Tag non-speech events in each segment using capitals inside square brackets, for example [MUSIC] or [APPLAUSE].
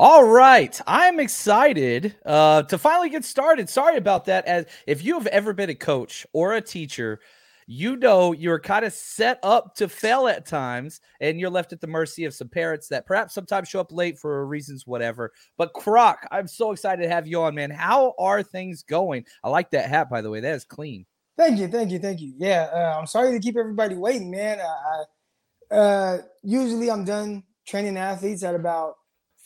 All right, I'm excited uh, to finally get started. Sorry about that. As if you have ever been a coach or a teacher, you know you're kind of set up to fail at times, and you're left at the mercy of some parents that perhaps sometimes show up late for reasons, whatever. But Croc, I'm so excited to have you on, man. How are things going? I like that hat, by the way. That is clean. Thank you, thank you, thank you. Yeah, uh, I'm sorry to keep everybody waiting, man. I, uh, usually I'm done training athletes at about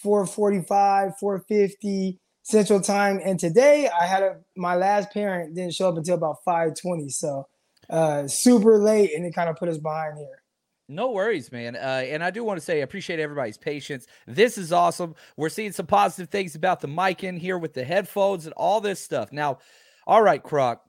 445, 450 Central Time. And today I had a my last parent didn't show up until about 520. So uh super late and it kind of put us behind here. No worries, man. Uh, and I do want to say I appreciate everybody's patience. This is awesome. We're seeing some positive things about the mic in here with the headphones and all this stuff. Now, all right, Croc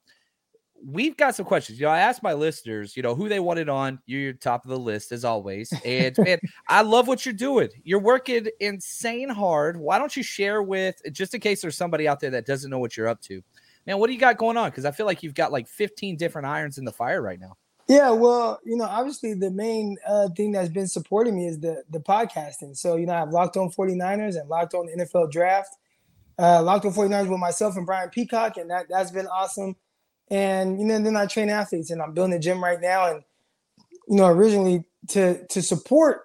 we've got some questions. You know, I asked my listeners, you know, who they wanted on. You're top of the list as always. And man, [LAUGHS] I love what you're doing. You're working insane hard. Why don't you share with just in case there's somebody out there that doesn't know what you're up to? Man, what do you got going on? Because I feel like you've got like 15 different irons in the fire right now. Yeah, well, you know, obviously the main uh, thing that's been supporting me is the the podcasting. So, you know, I've locked on 49ers and locked on the NFL draft. Uh, locked on 49ers with myself and Brian Peacock, and that that's been awesome. And you know, then I train athletes, and I'm building a gym right now. And you know, originally to to support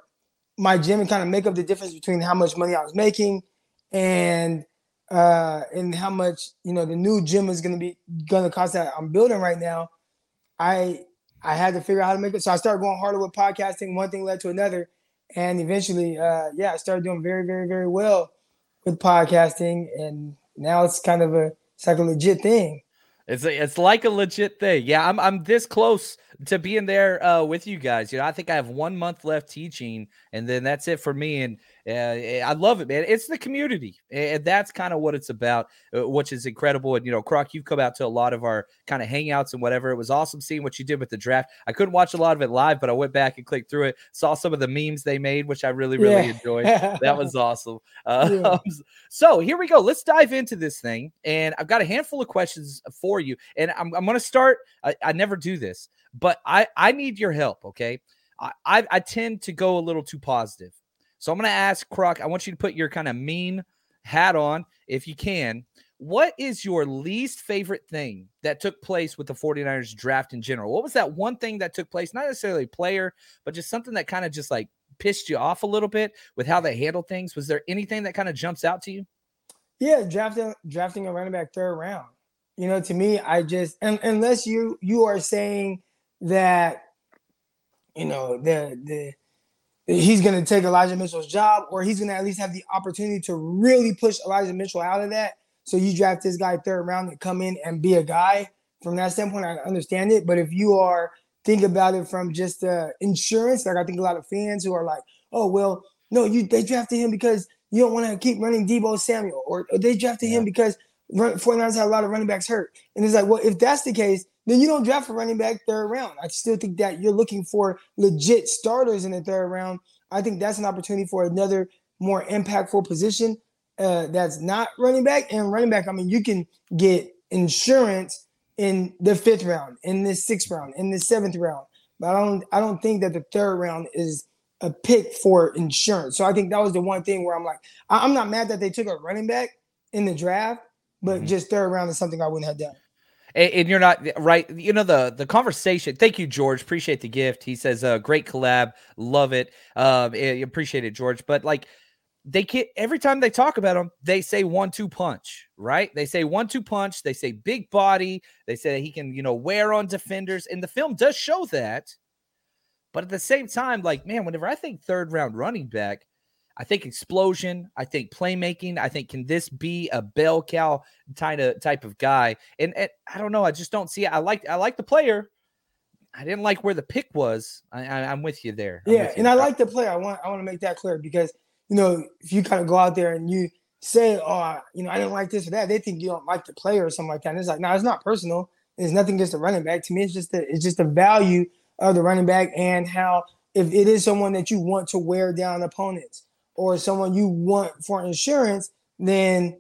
my gym and kind of make up the difference between how much money I was making and uh and how much you know the new gym is to be to cost that I'm building right now. I I had to figure out how to make it. So I started going harder with podcasting. One thing led to another, and eventually, uh, yeah, I started doing very, very, very well with podcasting, and now it's kind of a it's like a legit thing. It's a, it's like a legit thing. Yeah, I'm I'm this close to being there uh, with you guys. You know, I think I have one month left teaching, and then that's it for me. And uh, I love it, man. It's the community, and that's kind of what it's about, uh, which is incredible. And you know, Croc, you've come out to a lot of our kind of hangouts and whatever. It was awesome seeing what you did with the draft. I couldn't watch a lot of it live, but I went back and clicked through it, saw some of the memes they made, which I really, really yeah. enjoyed. that was [LAUGHS] awesome. Uh, yeah. so here we go. Let's dive into this thing, and I've got a handful of questions for you, and I'm, I'm going to start. I, I never do this, but I I need your help. Okay. I, I tend to go a little too positive. So I'm going to ask Croc, I want you to put your kind of mean hat on if you can. What is your least favorite thing that took place with the 49ers draft in general? What was that one thing that took place? Not necessarily player, but just something that kind of just like pissed you off a little bit with how they handled things. Was there anything that kind of jumps out to you? Yeah, drafting drafting a running back third round. You know, to me, I just unless you you are saying that you know the the he's going to take Elijah Mitchell's job, or he's going to at least have the opportunity to really push Elijah Mitchell out of that. So you draft this guy third round to come in and be a guy. From that standpoint, I understand it. But if you are think about it from just uh, insurance, like I think a lot of fans who are like, "Oh well, no, you they drafted him because you don't want to keep running Deebo Samuel, or, or they drafted yeah. him because 49ers had a lot of running backs hurt." And it's like, well, if that's the case, then you don't draft a running back third round. I still think that you're looking for legit starters in the third round. I think that's an opportunity for another more impactful position uh, that's not running back. And running back, I mean, you can get insurance in the fifth round, in the sixth round, in the seventh round. But I don't, I don't think that the third round is a pick for insurance. So I think that was the one thing where I'm like, I'm not mad that they took a running back in the draft, but mm-hmm. just third round is something I wouldn't have done and, and, you're not right. You know the the conversation. Thank you, George. Appreciate the gift. He says, uh, "Great collab, love it. Um, appreciate it, George." But like they get every time they talk about him, they say one two punch, right? They say one two punch. They say big body. They say he can you know wear on defenders, and the film does show that. But at the same time, like man, whenever I think third round running back, I think explosion. I think playmaking. I think can this be a bell cow kind of type of guy? And, and, I don't know. I just don't see it. I like I like the player. I didn't like where the pick was. I, am with you there. I'm yeah, you. and I like the player. I want I want to make that clear because you know if you kind of go out there and you say, oh, you know, I didn't like this or that, they think you don't like the player or something like that. And it's like, no, it's not personal. It's nothing against the running back. To me, it's just the it's just the value of the running back and how if it is someone that you want to wear down opponents or someone you want for insurance, then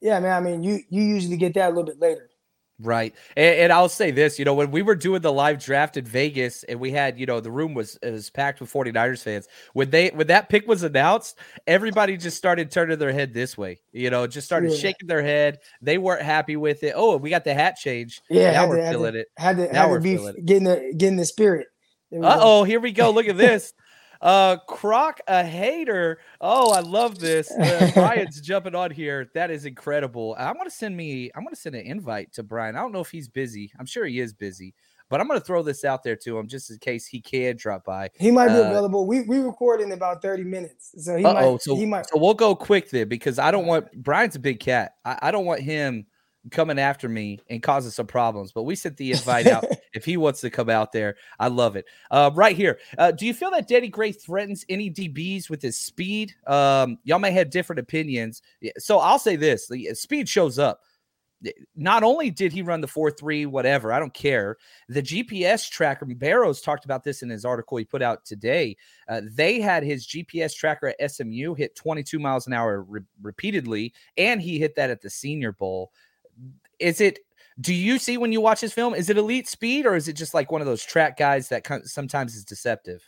yeah, man. I mean, you you usually get that a little bit later. Right. And, and, I'll say this, you know, when we were doing the live draft in Vegas and we had, you know, the room was was packed with 49ers fans. When they when that pick was announced, everybody just started turning their head this way. You know, just started yeah. shaking their head. They weren't happy with it. Oh, we got the hat change. Yeah, now we're to, feeling to, it. Had to, now had to be getting the getting the spirit. Uh oh, here we go. Look at this. Uh, Croc, a hater. Oh, I love this. Uh, [LAUGHS] Brian's jumping on here. That is incredible. I'm gonna send me. I'm gonna send an invite to Brian. I don't know if he's busy. I'm sure he is busy, but I'm gonna throw this out there to him just in case he can drop by. He might be uh, available. We we record in about 30 minutes, so he might. So he might. So we'll go quick there because I don't want Brian's a big cat. I, I don't want him coming after me and causing some problems. But we sent the invite out [LAUGHS] if he wants to come out there. I love it. Uh, right here. Uh, do you feel that Danny Gray threatens any DBs with his speed? Um, y'all may have different opinions. So I'll say this: the uh, speed shows up. Not only did he run the 4 3, whatever, I don't care. The GPS tracker, Barrows talked about this in his article he put out today. Uh, they had his GPS tracker at SMU hit 22 miles an hour re- repeatedly, and he hit that at the Senior Bowl is it do you see when you watch his film is it elite speed or is it just like one of those track guys that sometimes is deceptive?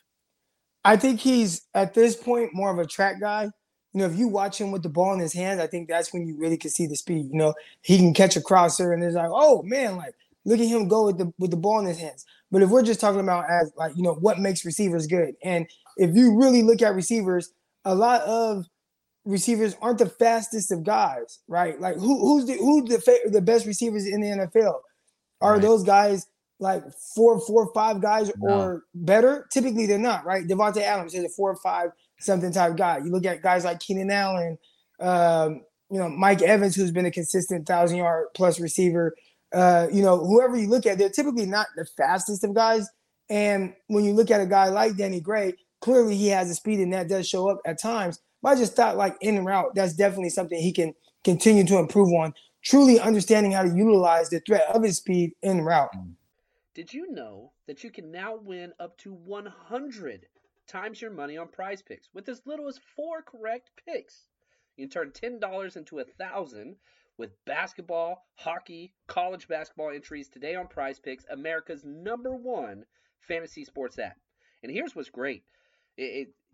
I think he's at this point more of a track guy. You know if you watch him with the ball in his hands i think that's when you really can see the speed you know? He can catch a crosser and it's like oh man like look at him go with the with the ball in his hands. But if we're just talking about as like you know what makes receivers good and if you really look at receivers a lot of receivers aren't the fastest of guys, right? Like who who's the who's the fa- the best receivers in the NFL? Are right. those guys like four, four, five guys no. or better? Typically, they're not, right? Davante Adams is a four or five something type guy. You look at guys like Keenan Allen, um, you know, Mike Evans, who's been a consistent thousand yard plus receiver. Uh, you know, whoever you look at, they're typically not the fastest of guys. And when you look at a guy like Danny Gray, clearly he has the speed, and that does show up at times. But I just thought like in and out, that's definitely something he can continue to improve on. Truly understanding how to utilize the threat of his speed in route. Mm. Did you know that you can now win up to 100 times your money on PrizePicks with as little as four correct picks? You can turn $10 into a thousand with basketball, hockey, college basketball entries today on PrizePicks, America's number one fantasy sports app. And here's what's great. It, it,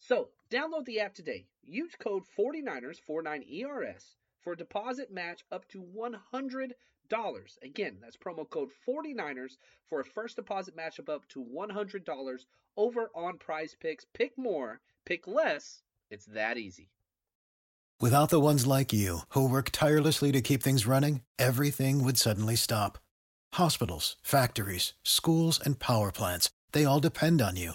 So, download the app today. Use code 49ers, 49ERS, for a deposit match up to $100. Again, that's promo code 49ers for a first deposit match of up to $100 over on PrizePicks. Pick more, pick less. It's that easy. Without the ones like you, who work tirelessly to keep things running, everything would suddenly stop. Hospitals, factories, schools, and power plants, they all depend on you.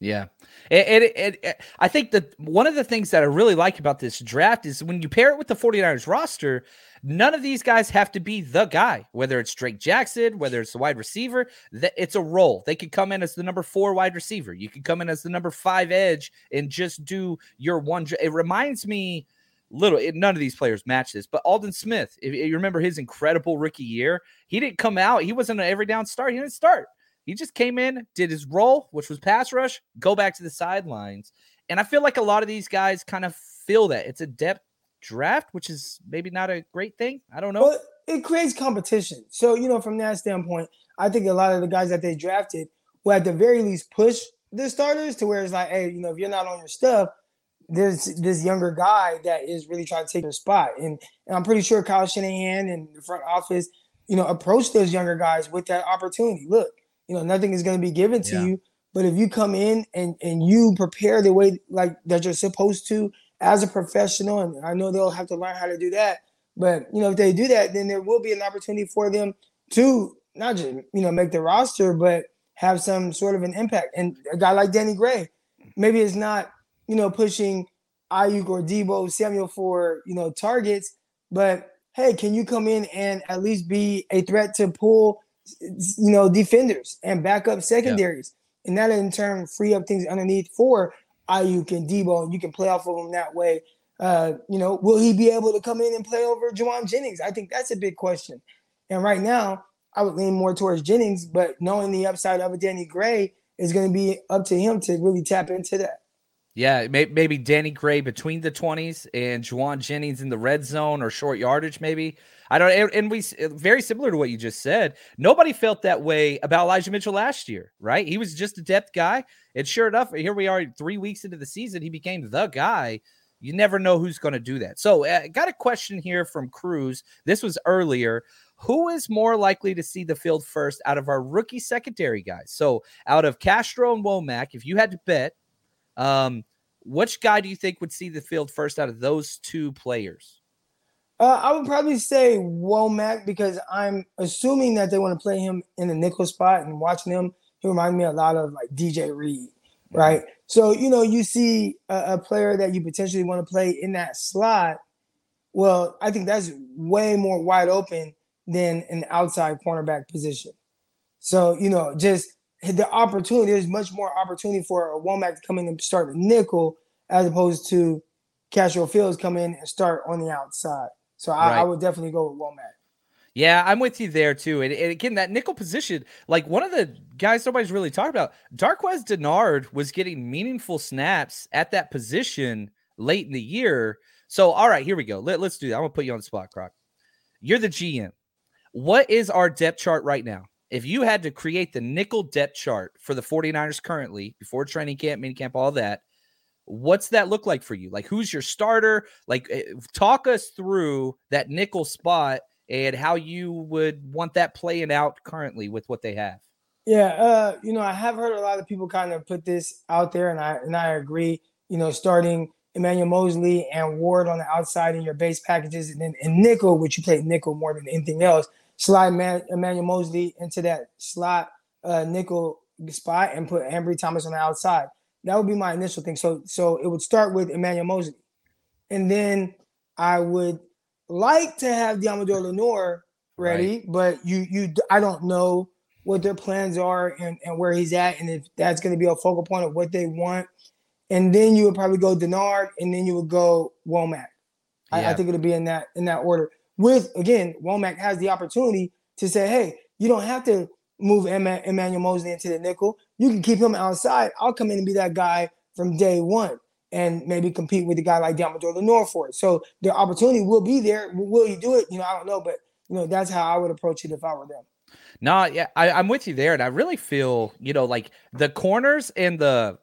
Yeah. It, it, it, I think that one of the things that I really like about this draft is when you pair it with the 49ers roster, none of these guys have to be the guy, whether it's Drake Jackson, whether it's the wide receiver, that it's a role. They could come in as the number four wide receiver. You could come in as the number five edge and just do your one. It reminds me little none of these players match this but Aldon Smith if you remember his incredible rookie year he didn't come out he wasn't an every down start he didn't start He just came in, did his role, which was pass rush, go back to the sidelines. And I feel like a lot of these guys kind of feel that it's a depth draft, which is maybe not a great thing. I don't know. Well, it creates competition. So, you know, from that standpoint, I think a lot of the guys that they drafted will at the very least push the starters to where it's like, hey, you know, if you're not on your stuff, there's this younger guy that is really trying to take your spot. And, and I'm pretty sure Kyle Shanahan and the front office, you know, approach those younger guys with that opportunity. Look, you know, nothing is going to be given to yeah. you. But if you come in and, and you prepare the way like that you're supposed to as a professional, and I know they'll have to learn how to do that. But you know, if they do that, then there will be an opportunity for them to not just you know make the roster, but have some sort of an impact. And a guy like Danny Gray, maybe it's not you know pushing Aiyuk or Deebo Samuel for you know targets, but hey, can you come in and at least be a threat to pull you know defenders and backup secondaries, yeah. and that in turn free up things underneath for Aiyuk and Deebo, and you can play off of them that way. Uh, you know, will he be able to come in and play over Jauan Jennings? I think that's a big question. And right now, I would lean more towards Jennings, but knowing the upside of a Danny Gray is going to be up to him to really tap into that. Yeah, maybe Danny Gray between the 20s and Jauan Jennings in the red zone or short yardage, maybe. I don't, and we very similar to what you just said. Nobody felt that way about Elijah Mitchell last year, right? He was just a depth guy. And sure enough, here we are three weeks into the season. He became the guy. You never know who's going to do that. So, I uh, got a question here from Cruz. This was earlier. Who is more likely to see the field first out of our rookie secondary guys? So, out of Castro and Womack, if you had to bet, um, which guy do you think would see the field first out of those two players? Uh, I would probably say Womack because I'm assuming that they want to play him in the nickel spot and watching him, he reminds me a lot of like DJ Reed, right? So, you know, you see a, a player that you potentially want to play in that slot. Well, I think that's way more wide open than an outside cornerback position. So, you know, just the opportunity, there's much more opportunity for a Womack to come in and start a nickel as opposed to Castro Fields come in and start on the outside. So I, right. I would definitely go with Womack. Yeah, I'm with you there too. And, and, again, that nickel position, like one of the guys nobody's really talked about, Darqueze Dennard was getting meaningful snaps at that position late in the year. So, all right, here we go. Let, let's do that. I'm gonna put you on the spot, Croc. You're the GM. What is our depth chart right now? If you had to create the nickel depth chart for the 49ers currently, before training camp, mini camp, all that, what's that look like for you? Like, who's your starter? Like, eh, talk us through that nickel spot and how you would want that playing out currently with what they have. Yeah, uh, you know, I have heard a lot of people kind of put this out there, and I and I agree. You know, starting Emmanuel Moseley and Ward on the outside in your base packages, and then in nickel, which you play nickel more than anything else. Slide Man- Emmanuel Moseley into that slot uh, nickel spot and put Ambry Thomas on the outside. That would be my initial thing. So, so it would start with Emmanuel Moseley, and then I would like to have Deommodore Lenoir ready, right. but you you I don't know what their plans are and, and where he's at, and if that's going to be a focal point of what they want. And then you would probably go Dennard, and then you would go Womack. Yeah. I, I, think it'll be in that in that order. With again, Womack has the opportunity to say, "Hey, you don't have to move Emmanuel Moseley into the nickel. You can keep him outside. I'll come in and be that guy from day one." and maybe compete with a guy like Deommodore Lenoir for it. So the opportunity will be there. Will he do it? You know, I don't know, but you know, that's how I would approach it if I were them. No, yeah, I, I'm with you there, and I really feel, you know, like the corners and the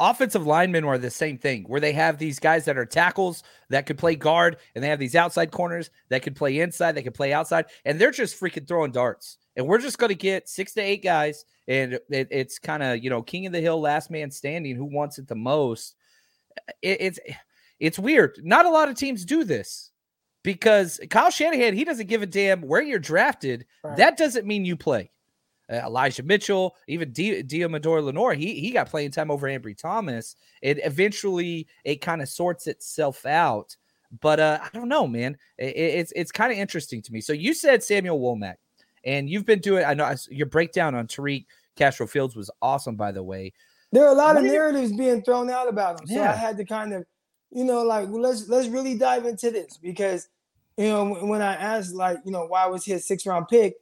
offensive linemen are the same thing, where they have these guys that are tackles that could play guard, and they have these outside corners that could play inside, they could play outside, and they're just freaking throwing darts. And we're just going to get six to eight guys, and it, it's kind of you know king of the hill, last man standing, who wants it the most it, it's it's weird. Not a lot of teams do this because Kyle Shanahan he doesn't give a damn where you're drafted. Right. That doesn't mean you play. Uh, Elijah Mitchell, even D- Deommodore Lenoir, he he got playing time over Ambry Thomas. It eventually it kind of sorts itself out. But uh, I don't know, man. It, it's it's kind of interesting to me. So you said Samuel Womack, and you've been doing. I know your breakdown on Tariq Castro Fields was awesome, by the way. There are a lot what of narratives you... being thrown out about him. So yeah. I had to kind of, you know, like well, let's let's really dive into this because you know when I asked like you know why was he a six round pick,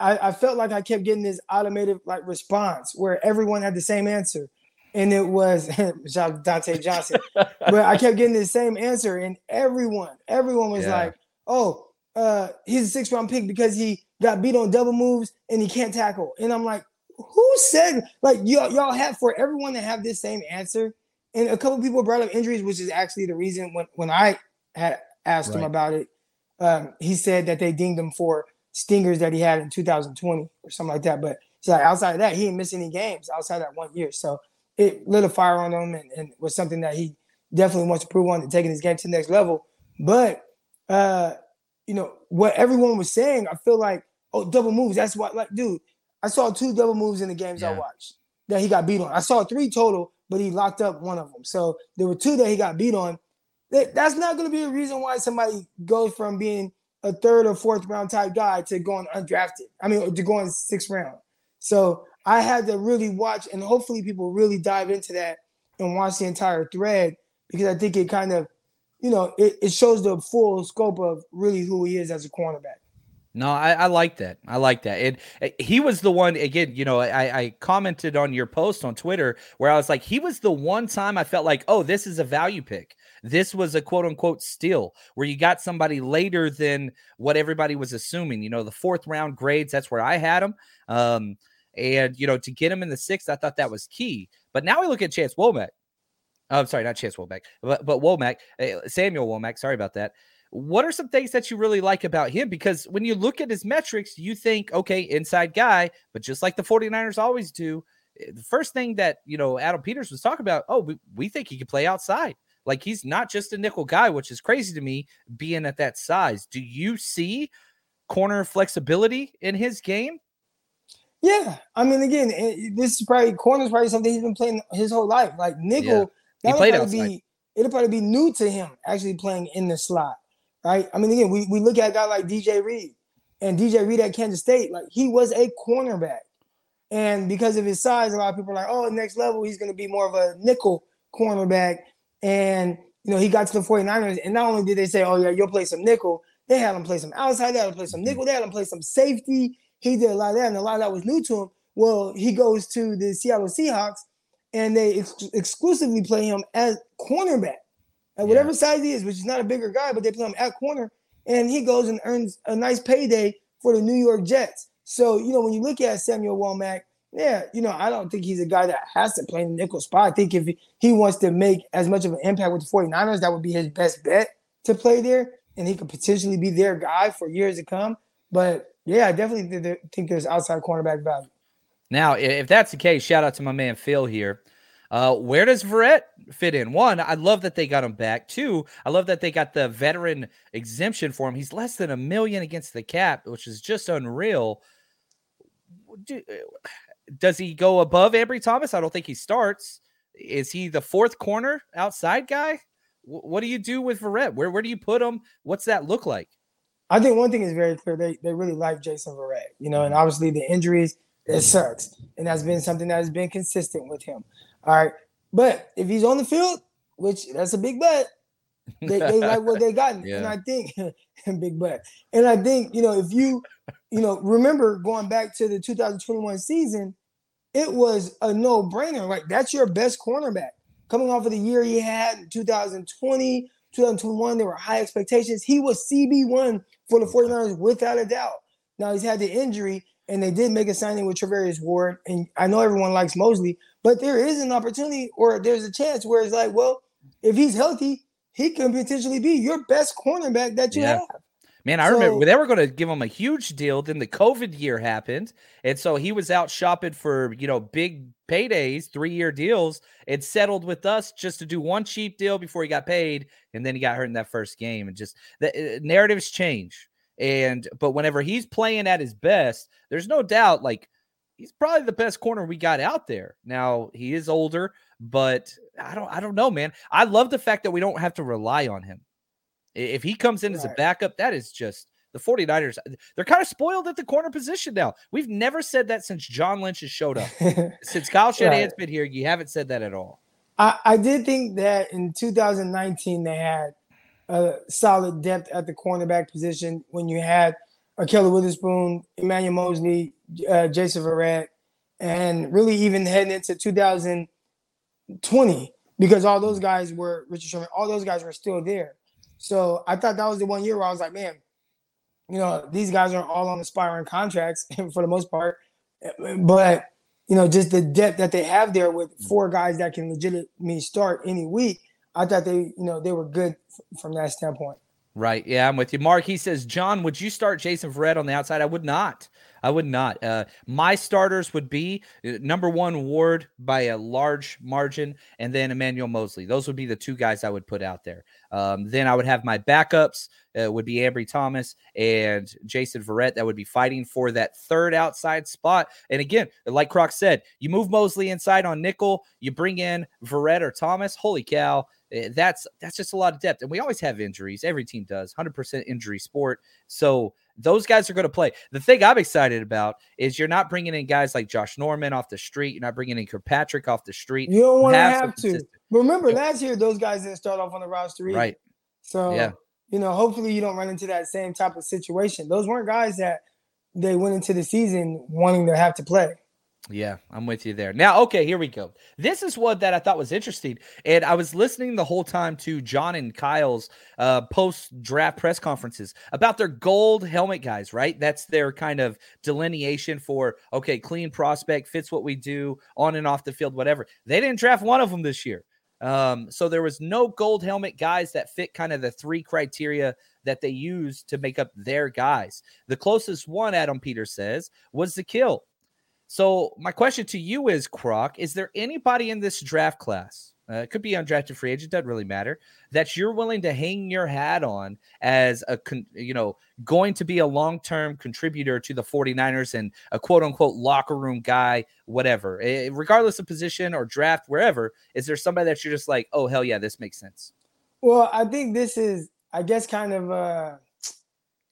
I, I felt like I kept getting this automated like response where everyone had the same answer. And it was [LAUGHS] Dante Johnson. [LAUGHS] but I kept getting the same answer, and everyone, everyone was yeah. like, oh, uh, he's a six round pick because he got beat on double moves and he can't tackle. And I'm like, who said like y'all y'all have for everyone to have this same answer? And a couple people brought up injuries, which is actually the reason when when I had asked right. him about it, um, he said that they dinged him for stingers that he had in 2020 or something like that. But so like, outside of that, he didn't miss any games outside that one year. So it lit a fire on him and, and was something that he definitely wants to prove on and taking his game to the next level. But uh, you know, what everyone was saying, I feel like, oh, double moves. That's what like, dude, I saw two double moves in the games yeah. I watched that he got beat on. I saw three total, but he locked up one of them. So there were two that he got beat on. That's not going to be a reason why somebody goes from being a third or fourth round type guy to going undrafted. I mean, to going sixth round. So I had to really watch, and hopefully people really dive into that and watch the entire thread because I think it kind of, you know, it, it shows the full scope of really who he is as a cornerback. No, I, I, like that. I like that. And uh, he was the one again. You know, I, I, commented on your post on Twitter where I was like, he was the one time I felt like, oh, this is a value pick. This was a quote unquote steal where you got somebody later than what everybody was assuming. You know, the fourth round grades. That's where I had him. Um, and you know, to get him in the sixth, I thought that was key. But now we look at Chance Womack. Oh, I'm sorry, not Chance Womack, but but Womack, uh, Samuel Womack. Sorry about that. What are some things that you really like about him? Because when you look at his metrics, you think, okay, inside guy, but just like the 49ers always do, eh, the first thing that, you know, Adam Peters was talking about, oh, we, we think he could play outside. Like he's not just a nickel guy, which is crazy to me being at that size. Do you see corner flexibility in his game? Yeah. I mean, again, eh, this is probably corner is probably something he's been playing his whole life. Like nickel, yeah. he played outside. Be, it'll probably be new to him actually playing in the slot right? I mean, again, we, we look at a guy like DJ Reed and DJ Reed at Kansas State, like he was a cornerback. And because of his size, a lot of people are like, oh, next level, he's going to be more of a nickel cornerback. And, you know, he got to the 49ers. And not only did they say, oh, yeah, you'll play some nickel, they had him play some outside, they had him play some nickel, they had him play some safety. He did a lot of that, and a lot of that was new to him. Well, he goes to the Seattle Seahawks, and they ex- exclusively play him as cornerback at whatever yeah. size he is, which is not a bigger guy, but they play him at corner, and he goes and earns a nice payday for the New York Jets. So, you know, when you look at Samuel Womack, yeah, you know, I don't think he's a guy that has to play in the nickel spot. I think if he wants to make as much of an impact with the 49ers, that would be his best bet to play there, and he could potentially be their guy for years to come. But yeah, I definitely think there's outside cornerback value. Now, if that's the case, shout out to my man Phil here. Uh, where does Verrett fit in? One, I love that they got him back. Two, I love that they got the veteran exemption for him. He's less than a million against the cap, which is just unreal. Uh, does he go above Ambry Thomas? I don't think he starts. Is he the fourth corner outside guy? What do you do with Verrett? Where where do you put him? What's that look like? I think one thing is very clear. They they really like Jason Verrett, you know, and mm-hmm. obviously the injuries it sucks, and that's been something that has been consistent with him. All right. But if he's on the field, which that's a big bet, they, they like what they got. Yeah. And I think [LAUGHS] big bet. And I think, you know, if you, you know, remember going back to the 2021 season, it was a no-brainer. Like that's your best cornerback. Coming off of the year he had in 2020, 2021, there were high expectations. He was CB1 for the 49ers without a doubt. Now he's had the injury, and they did make a signing with Charvarius Ward. And I know everyone likes Moseley, but there is an opportunity or there's a chance where it's like, well, if he's healthy, he can potentially be your best cornerback that you yeah. have. Man, I so, remember they were going to give him a huge deal. Then the COVID year happened, and so he was out shopping for you know big paydays, three year deals. and settled with us just to do one cheap deal before he got paid, and then he got hurt in that first game. And just the uh, narratives change. And but whenever he's playing at his best, there's no doubt like he's probably the best corner we got out there. Now he is older, but I don't I don't know, man. I love the fact that we don't have to rely on him. If he comes in right. as a backup, that is just the 49ers. They're kind of spoiled at the corner position now. We've never said that since John Lynch has showed up. [LAUGHS] since Kyle Shanahan's right. been here, you haven't said that at all. I, I did think that in 2019 they had a solid depth at the cornerback position when you had Ahkello Witherspoon, Emmanuel Moseley, uh, Jason Verrett, and really even heading into 2020 because all those guys were Richard Sherman, all those guys were still there. So I thought that was the one year where I was like, man, you know, these guys are all on aspiring contracts [LAUGHS] for the most part, but you know, just the depth that they have there with four guys that can legitimately start any week. I thought they, you know, they were good from that standpoint. Right. Yeah, I'm with you. Mark, he says, John, would you start Jason Verrett on the outside? I would not. I would not. Uh, my starters would be uh, number one Ward by a large margin, and then Emmanuel Moseley. Those would be the two guys I would put out there. Um, then I would have my backups uh, would be Ambry Thomas and Jason Verrett that would be fighting for that third outside spot. And again, like Croc said, you move Moseley inside on nickel, you bring in Verrett or Thomas. Holy cow! Eh, that's that's just a lot of depth, and we always have injuries. Every team does, hundred percent injury sport. So those guys are going to play. The thing I'm excited about is you're not bringing in guys like Josh Norman off the street. You're not bringing in Kirkpatrick off the street. You don't want to have, to. Remember, last year those guys didn't start off on the roster, either. right? So yeah, you know, hopefully you don't run into that same type of situation. Those weren't guys that they went into the season wanting to have to play. Yeah, I'm with you there. Now, okay, here we go. This is what that I thought was interesting, and I was listening the whole time to John and Kyle's uh, post draft press conferences about their gold helmet guys. Right, that's their kind of delineation for okay, clean prospect fits what we do on and off the field, whatever. They didn't draft one of them this year. Um, so there was no gold helmet guys that fit kind of the three criteria that they use to make up their guys. The closest one, Adam Peters says, was the kill. So my question to you is, Croc, is there anybody in this draft class uh, it could be undrafted free agent, doesn't really matter. That you're willing to hang your hat on as a, con- you know, going to be a long term contributor to the 49ers and a quote unquote locker room guy, whatever, it, regardless of position or draft, wherever. Is there somebody that you're just like, oh, hell yeah, this makes sense? Well, I think this is, I guess, kind of a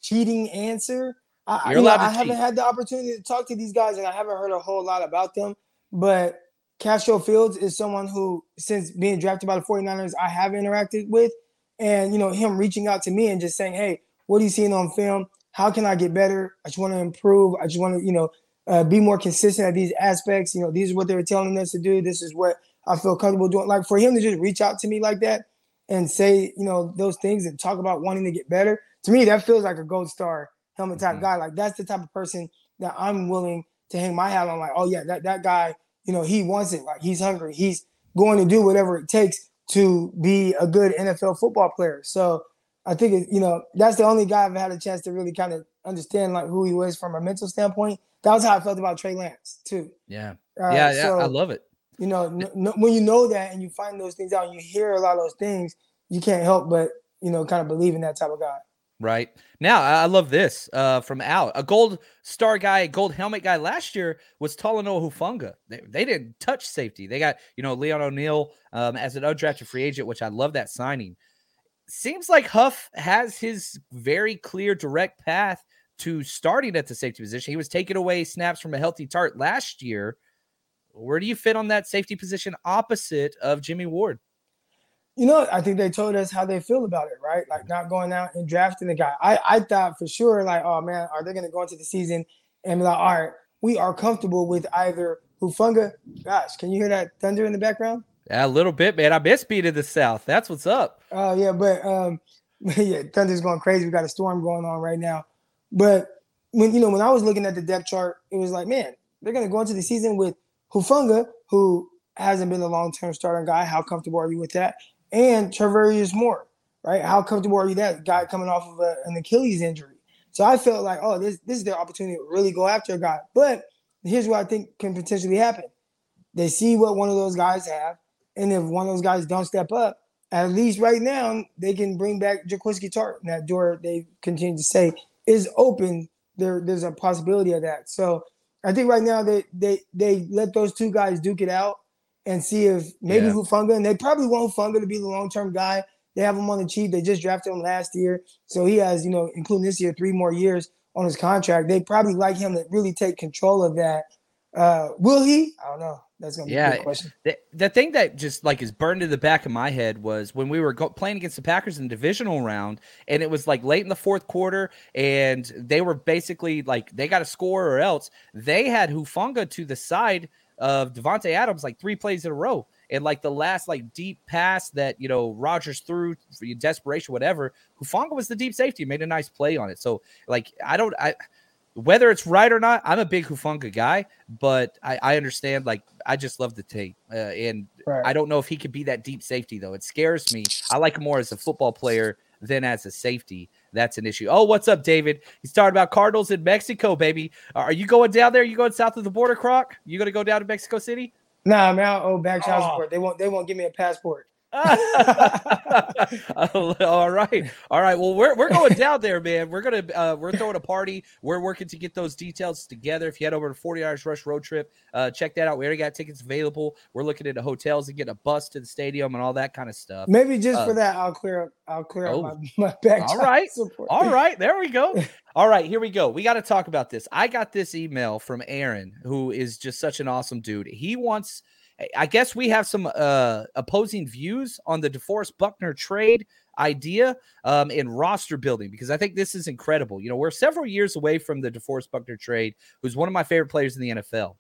cheating answer. I, you're know, I haven't had the opportunity to talk to these guys and I haven't heard a whole lot about them, but Castro Fields is someone who, since being drafted by the 49ers, I have interacted with. And, you know, him reaching out to me and just saying, hey, what are you seeing on film? How can I get better? I just want to improve. I just want to, you know, uh, be more consistent at these aspects. You know, these are what they were telling us to do. This is what I feel comfortable doing. Like for him to just reach out to me like that and say, you know, those things and talk about wanting to get better, to me, that feels like a gold star helmet type mm-hmm. guy. Like that's the type of person that I'm willing to hang my hat on. Like, oh yeah, that, that guy you know, he wants it. Like he's hungry. He's going to do whatever it takes to be a good NFL football player. So I think it, you know that's the only guy I've had a chance to really kind of understand like who he was from a mental standpoint. That was how I felt about Trey Lance too. Yeah, uh, yeah, yeah. So, I love it. You know, n- n- when you know that and you find those things out, and you hear a lot of those things, you can't help but you know kind of believe in that type of guy. Right now, I love this uh, from Al. A gold star guy, gold helmet guy last year was Talanoa Hufanga. They, they didn't touch safety. They got, you know, Leon O'Neal um, as an undrafted free agent, which I love that signing. Seems like Huff has his very clear, direct path to starting at the safety position. He was taking away snaps from a healthy Tartt last year. Where do you fit on that safety position opposite of Jimmy Ward? You know, I think they told us how they feel about it, right? Like not going out and drafting the guy. I, I thought for sure, like, oh man, are they going to go into the season and be like, all right, we are comfortable with either Hufanga. Gosh, can you hear that thunder in the background? Yeah, a little bit, man. I miss speed in the south. That's what's up. Oh uh, yeah, but um, [LAUGHS] yeah, thunder's going crazy. We got a storm going on right now. But when you know, when I was looking at the depth chart, it was like, man, they're going to go into the season with Hufanga, who hasn't been a long-term starting guy. How comfortable are you with that? And Tarvarius Moore, right? How comfortable are you that guy coming off of a, an Achilles injury? So I felt like, oh, this this is their opportunity to really go after a guy. But here's what I think can potentially happen: they see what one of those guys have, and if one of those guys don't step up, at least right now they can bring back Jaquiski Tartt. And that door they continue to say is open. There, there's a possibility of that. So I think right now they they they let those two guys duke it out and see if maybe yeah. Hufanga, and they probably want Hufanga to be the long term guy. They have him on the cheap. They just drafted him last year. So he has, you know, including this year, three more years on his contract. They probably like him to really take control of that. Uh, will he? I don't know. That's gonna be yeah, a good question. The, the thing that just like is burned in the back of my head was when we were go- playing against the Packers in the divisional round, and it was like late in the fourth quarter, and they were basically like they got to score or else. They had Hufanga to the side of Davante Adams like three plays in a row, and like the last like deep pass that you know Rodgers threw for desperation, whatever. Hufanga was the deep safety, made a nice play on it. So like I don't I whether it's right or not, I'm a big Hufanga guy, but I, I understand. Like, I just love the tape, uh, and right. I don't know if he could be that deep safety though. It scares me. I like him more as a football player than as a safety. That's an issue. Oh, what's up, David? He's talking about Cardinals in Mexico, baby. Uh, are you going down there? You going south of the border, Croc? You going to go down to Mexico City? Nah, I'm out. Oh, back child oh. support. They won't. They won't give me a passport. [LAUGHS] all right. All right. Well we're, we're going down there man. We're gonna uh, we're throwing a party. We're working to get those details together. If you head over to 40 hours rush road trip uh, check that out. We already got tickets available. We're looking into hotels and getting a bus to the stadium and all that kind of stuff. Maybe just uh, for that i'll clear up i'll clear oh, up my, [LAUGHS] my back all right. support. all right. There we go. [LAUGHS] All right. Here we go. We got to talk about this. I got this email from aaron who is just such an awesome dude. He wants I guess we have some uh, opposing views on the DeForest Buckner trade idea um, in roster building because I think this is incredible. You know, we're several years away from the DeForest Buckner trade, who's one of my favorite players in the NFL.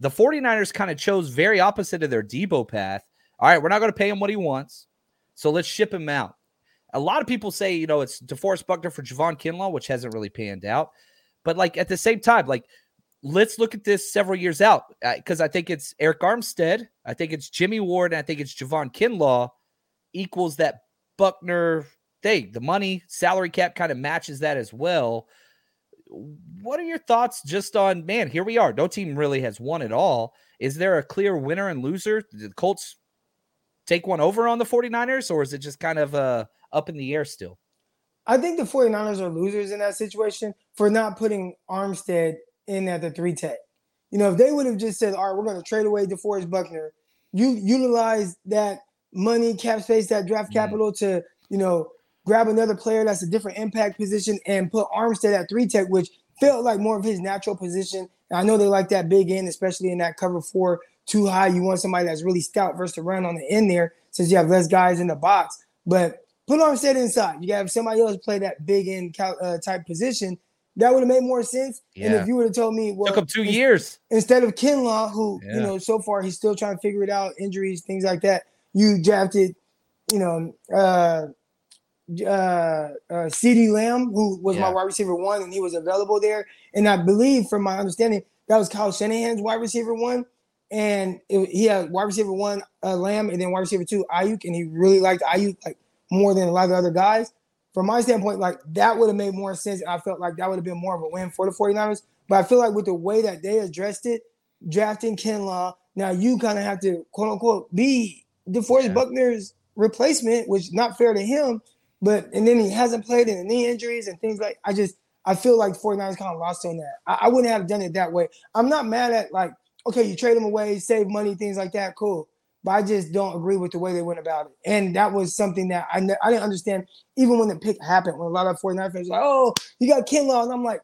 The 49ers kind of chose very opposite of their Deebo path. All right, we're not going to pay him what he wants, so let's ship him out. A lot of people say, you know, it's DeForest Buckner for Javon Kinlaw, which hasn't really panned out. But like at the same time, like let's look at this several years out because uh, I think it's Arik Armstead, I think it's Jimmy Ward, and I think it's Javon Kinlaw equals that Buckner thing. The money, salary cap kind of matches that as well. What are your thoughts just on man? Here we are. No team really has won at all. Is there a clear winner and loser? Did the Colts take one over on the 49ers, or is it just kind of uh, up in the air still? I think the 49ers are losers in that situation for not putting Armstead in at the three tech. You know, if they would have just said, all right, we're going to trade away DeForest Buckner, you utilize that money, cap space, that draft mm-hmm. capital to, you know, grab another player that's a different impact position and put Armstead at three tech, which felt like more of his natural position. And I know they like that big end, especially in that cover four too high. You want somebody that's really stout versus the run on the end there since you have less guys in the box. But put Armstead inside. You got to have somebody else play that big end uh, type position that would have made more sense. Yeah. And if you would have told me, well, took him two years instead of Kinlaw, who yeah. you know so far he's still trying to figure it out, injuries, things like that. You drafted, you know, uh, uh, uh CeeDee Lamb, who was yeah. my wide receiver one, and he was available there. And I believe, from my understanding, that was Kyle Shanahan's wide receiver one. And it, he had wide receiver one, uh, Lamb, and then wide receiver two, Aiyuk, and he really liked Aiyuk like more than a lot of other guys from my standpoint, like that would have made more sense. I felt like that would have been more of a win for the 49ers. But I feel like with the way that they addressed it, drafting Kinlaw, now you kind of have to quote unquote be DeForest yeah. Buckner's replacement, which not fair to him. But and then he hasn't played in the knee injuries and things like I just I feel like 49ers kind of lost on that. I, I wouldn't have done it that way. I'm not mad at like, okay, you trade him away, save money, things like that, cool but I just don't agree with the way they went about it. And that was something that I, I didn't understand even when the pick happened, when a lot of 49 fans were like, oh, you got Kinlaw. And I'm like,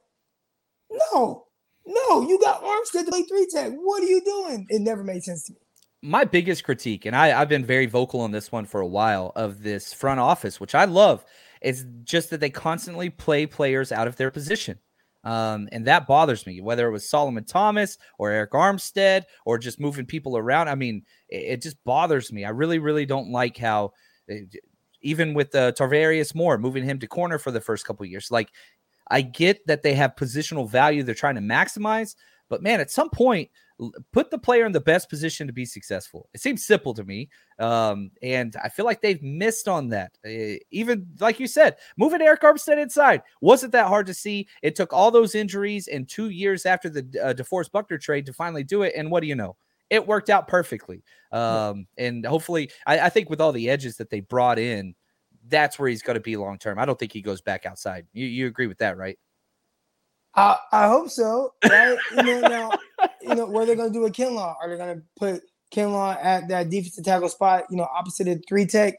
no, no, you got Armstead to play three tech. What are you doing? It never made sense to me. My biggest critique, and I, I've been very vocal on this one for a while, of this front office, which I love, is just that they constantly play players out of their position. Um, and that bothers me, whether it was Solomon Thomas or Arik Armstead or just moving people around. I mean, it, it just bothers me. I really, really don't like how, eh, even with uh, Tarvarius Moore, moving him to corner for the first couple years. Like, I get that they have positional value they're trying to maximize, but man, at some point, put the player in the best position to be successful. It seems simple to me. Um, and I feel like they've missed on that. Uh, even like you said, moving Arik Armstead inside wasn't that hard to see. It took all those injuries and two years after the uh, DeForest Buckner trade to finally do it. And what do you know? It worked out perfectly. Um, and hopefully, I, I think with all the edges that they brought in, that's where he's going to be long term. I don't think he goes back outside. You, you agree with that, right? I, I hope so. Right? you know, now, [LAUGHS] you know, what are they going to do with Kinlaw? Are they going to put Kinlaw at that defensive tackle spot, you know, opposite of three tech?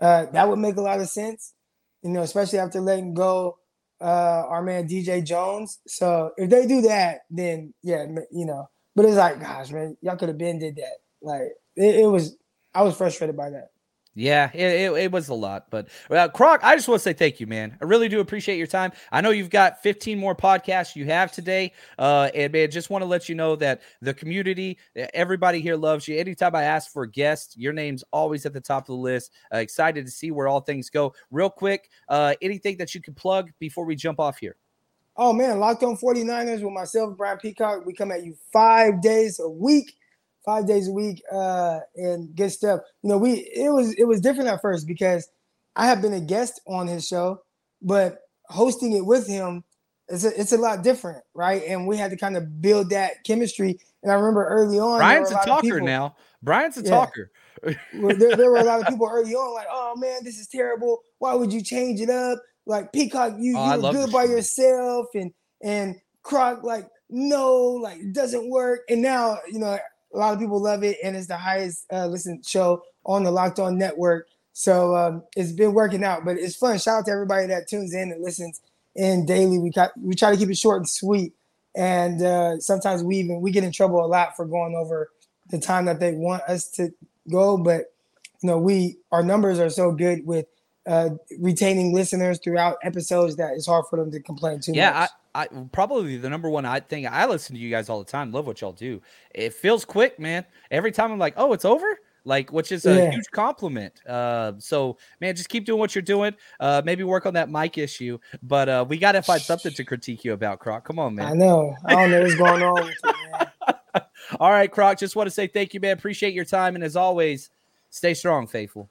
Uh, that would make a lot of sense, you know, especially after letting go uh, our man DJ Jones. So if they do that, then yeah, you know, But it's like, gosh, man, y'all could have been did that. Like it, it was, I was frustrated by that. Yeah, it, it, it, was a lot. But uh, Croc, I just want to say thank you, man. I really do appreciate your time. I know you've got 15 more podcasts you have today. Uh, and man, just want to let you know that the community, everybody here loves you. Anytime I ask for a guest, your name's always at the top of the list. Uh, excited to see where all things go. Real quick, uh, anything that you can plug before we jump off here? Oh, man, Locked on 49ers with myself, Brian Peacock. We come at you five days a week five days a week uh, and good stuff. You know, we it was it was different at first because I have been a guest on his show, but hosting it with him it's a, it's a lot different, right? And we had to kind of build that chemistry. And I remember early on, Brian's a, a talker people, now. Brian's a yeah, talker. there, there, were a lot of [LAUGHS] people early on like, "Oh man, this is terrible. Why would you change it up?" Like Peacock, you oh, you good by yourself, and and Croc like no, like it doesn't work. And now you know a lot of people love it, and it's the highest uh, listened show on the Locked On Network. So um, it's been working out, but it's fun. Shout out to everybody that tunes in and listens in daily. We got we try to keep it short and sweet, and uh, sometimes we even we get in trouble a lot for going over the time that they want us to go. But you know, we our numbers are so good with uh, retaining listeners throughout episodes that it's hard for them to complain too yeah, much. I, I probably the number one I think I listen to you guys all the time. Love what y'all do. It feels quick, man. Every time I'm like, oh, it's over. Like, which is a yeah. huge compliment. Uh, so, man, just keep doing what you're doing. Uh, maybe work on that mic issue, but uh, we got to find something to critique you about, Croc. Come on, man. I know. I don't know what's going on with you, [LAUGHS] All right, Croc. Just want to say thank you, man. Appreciate your time, and as always, stay strong, faithful.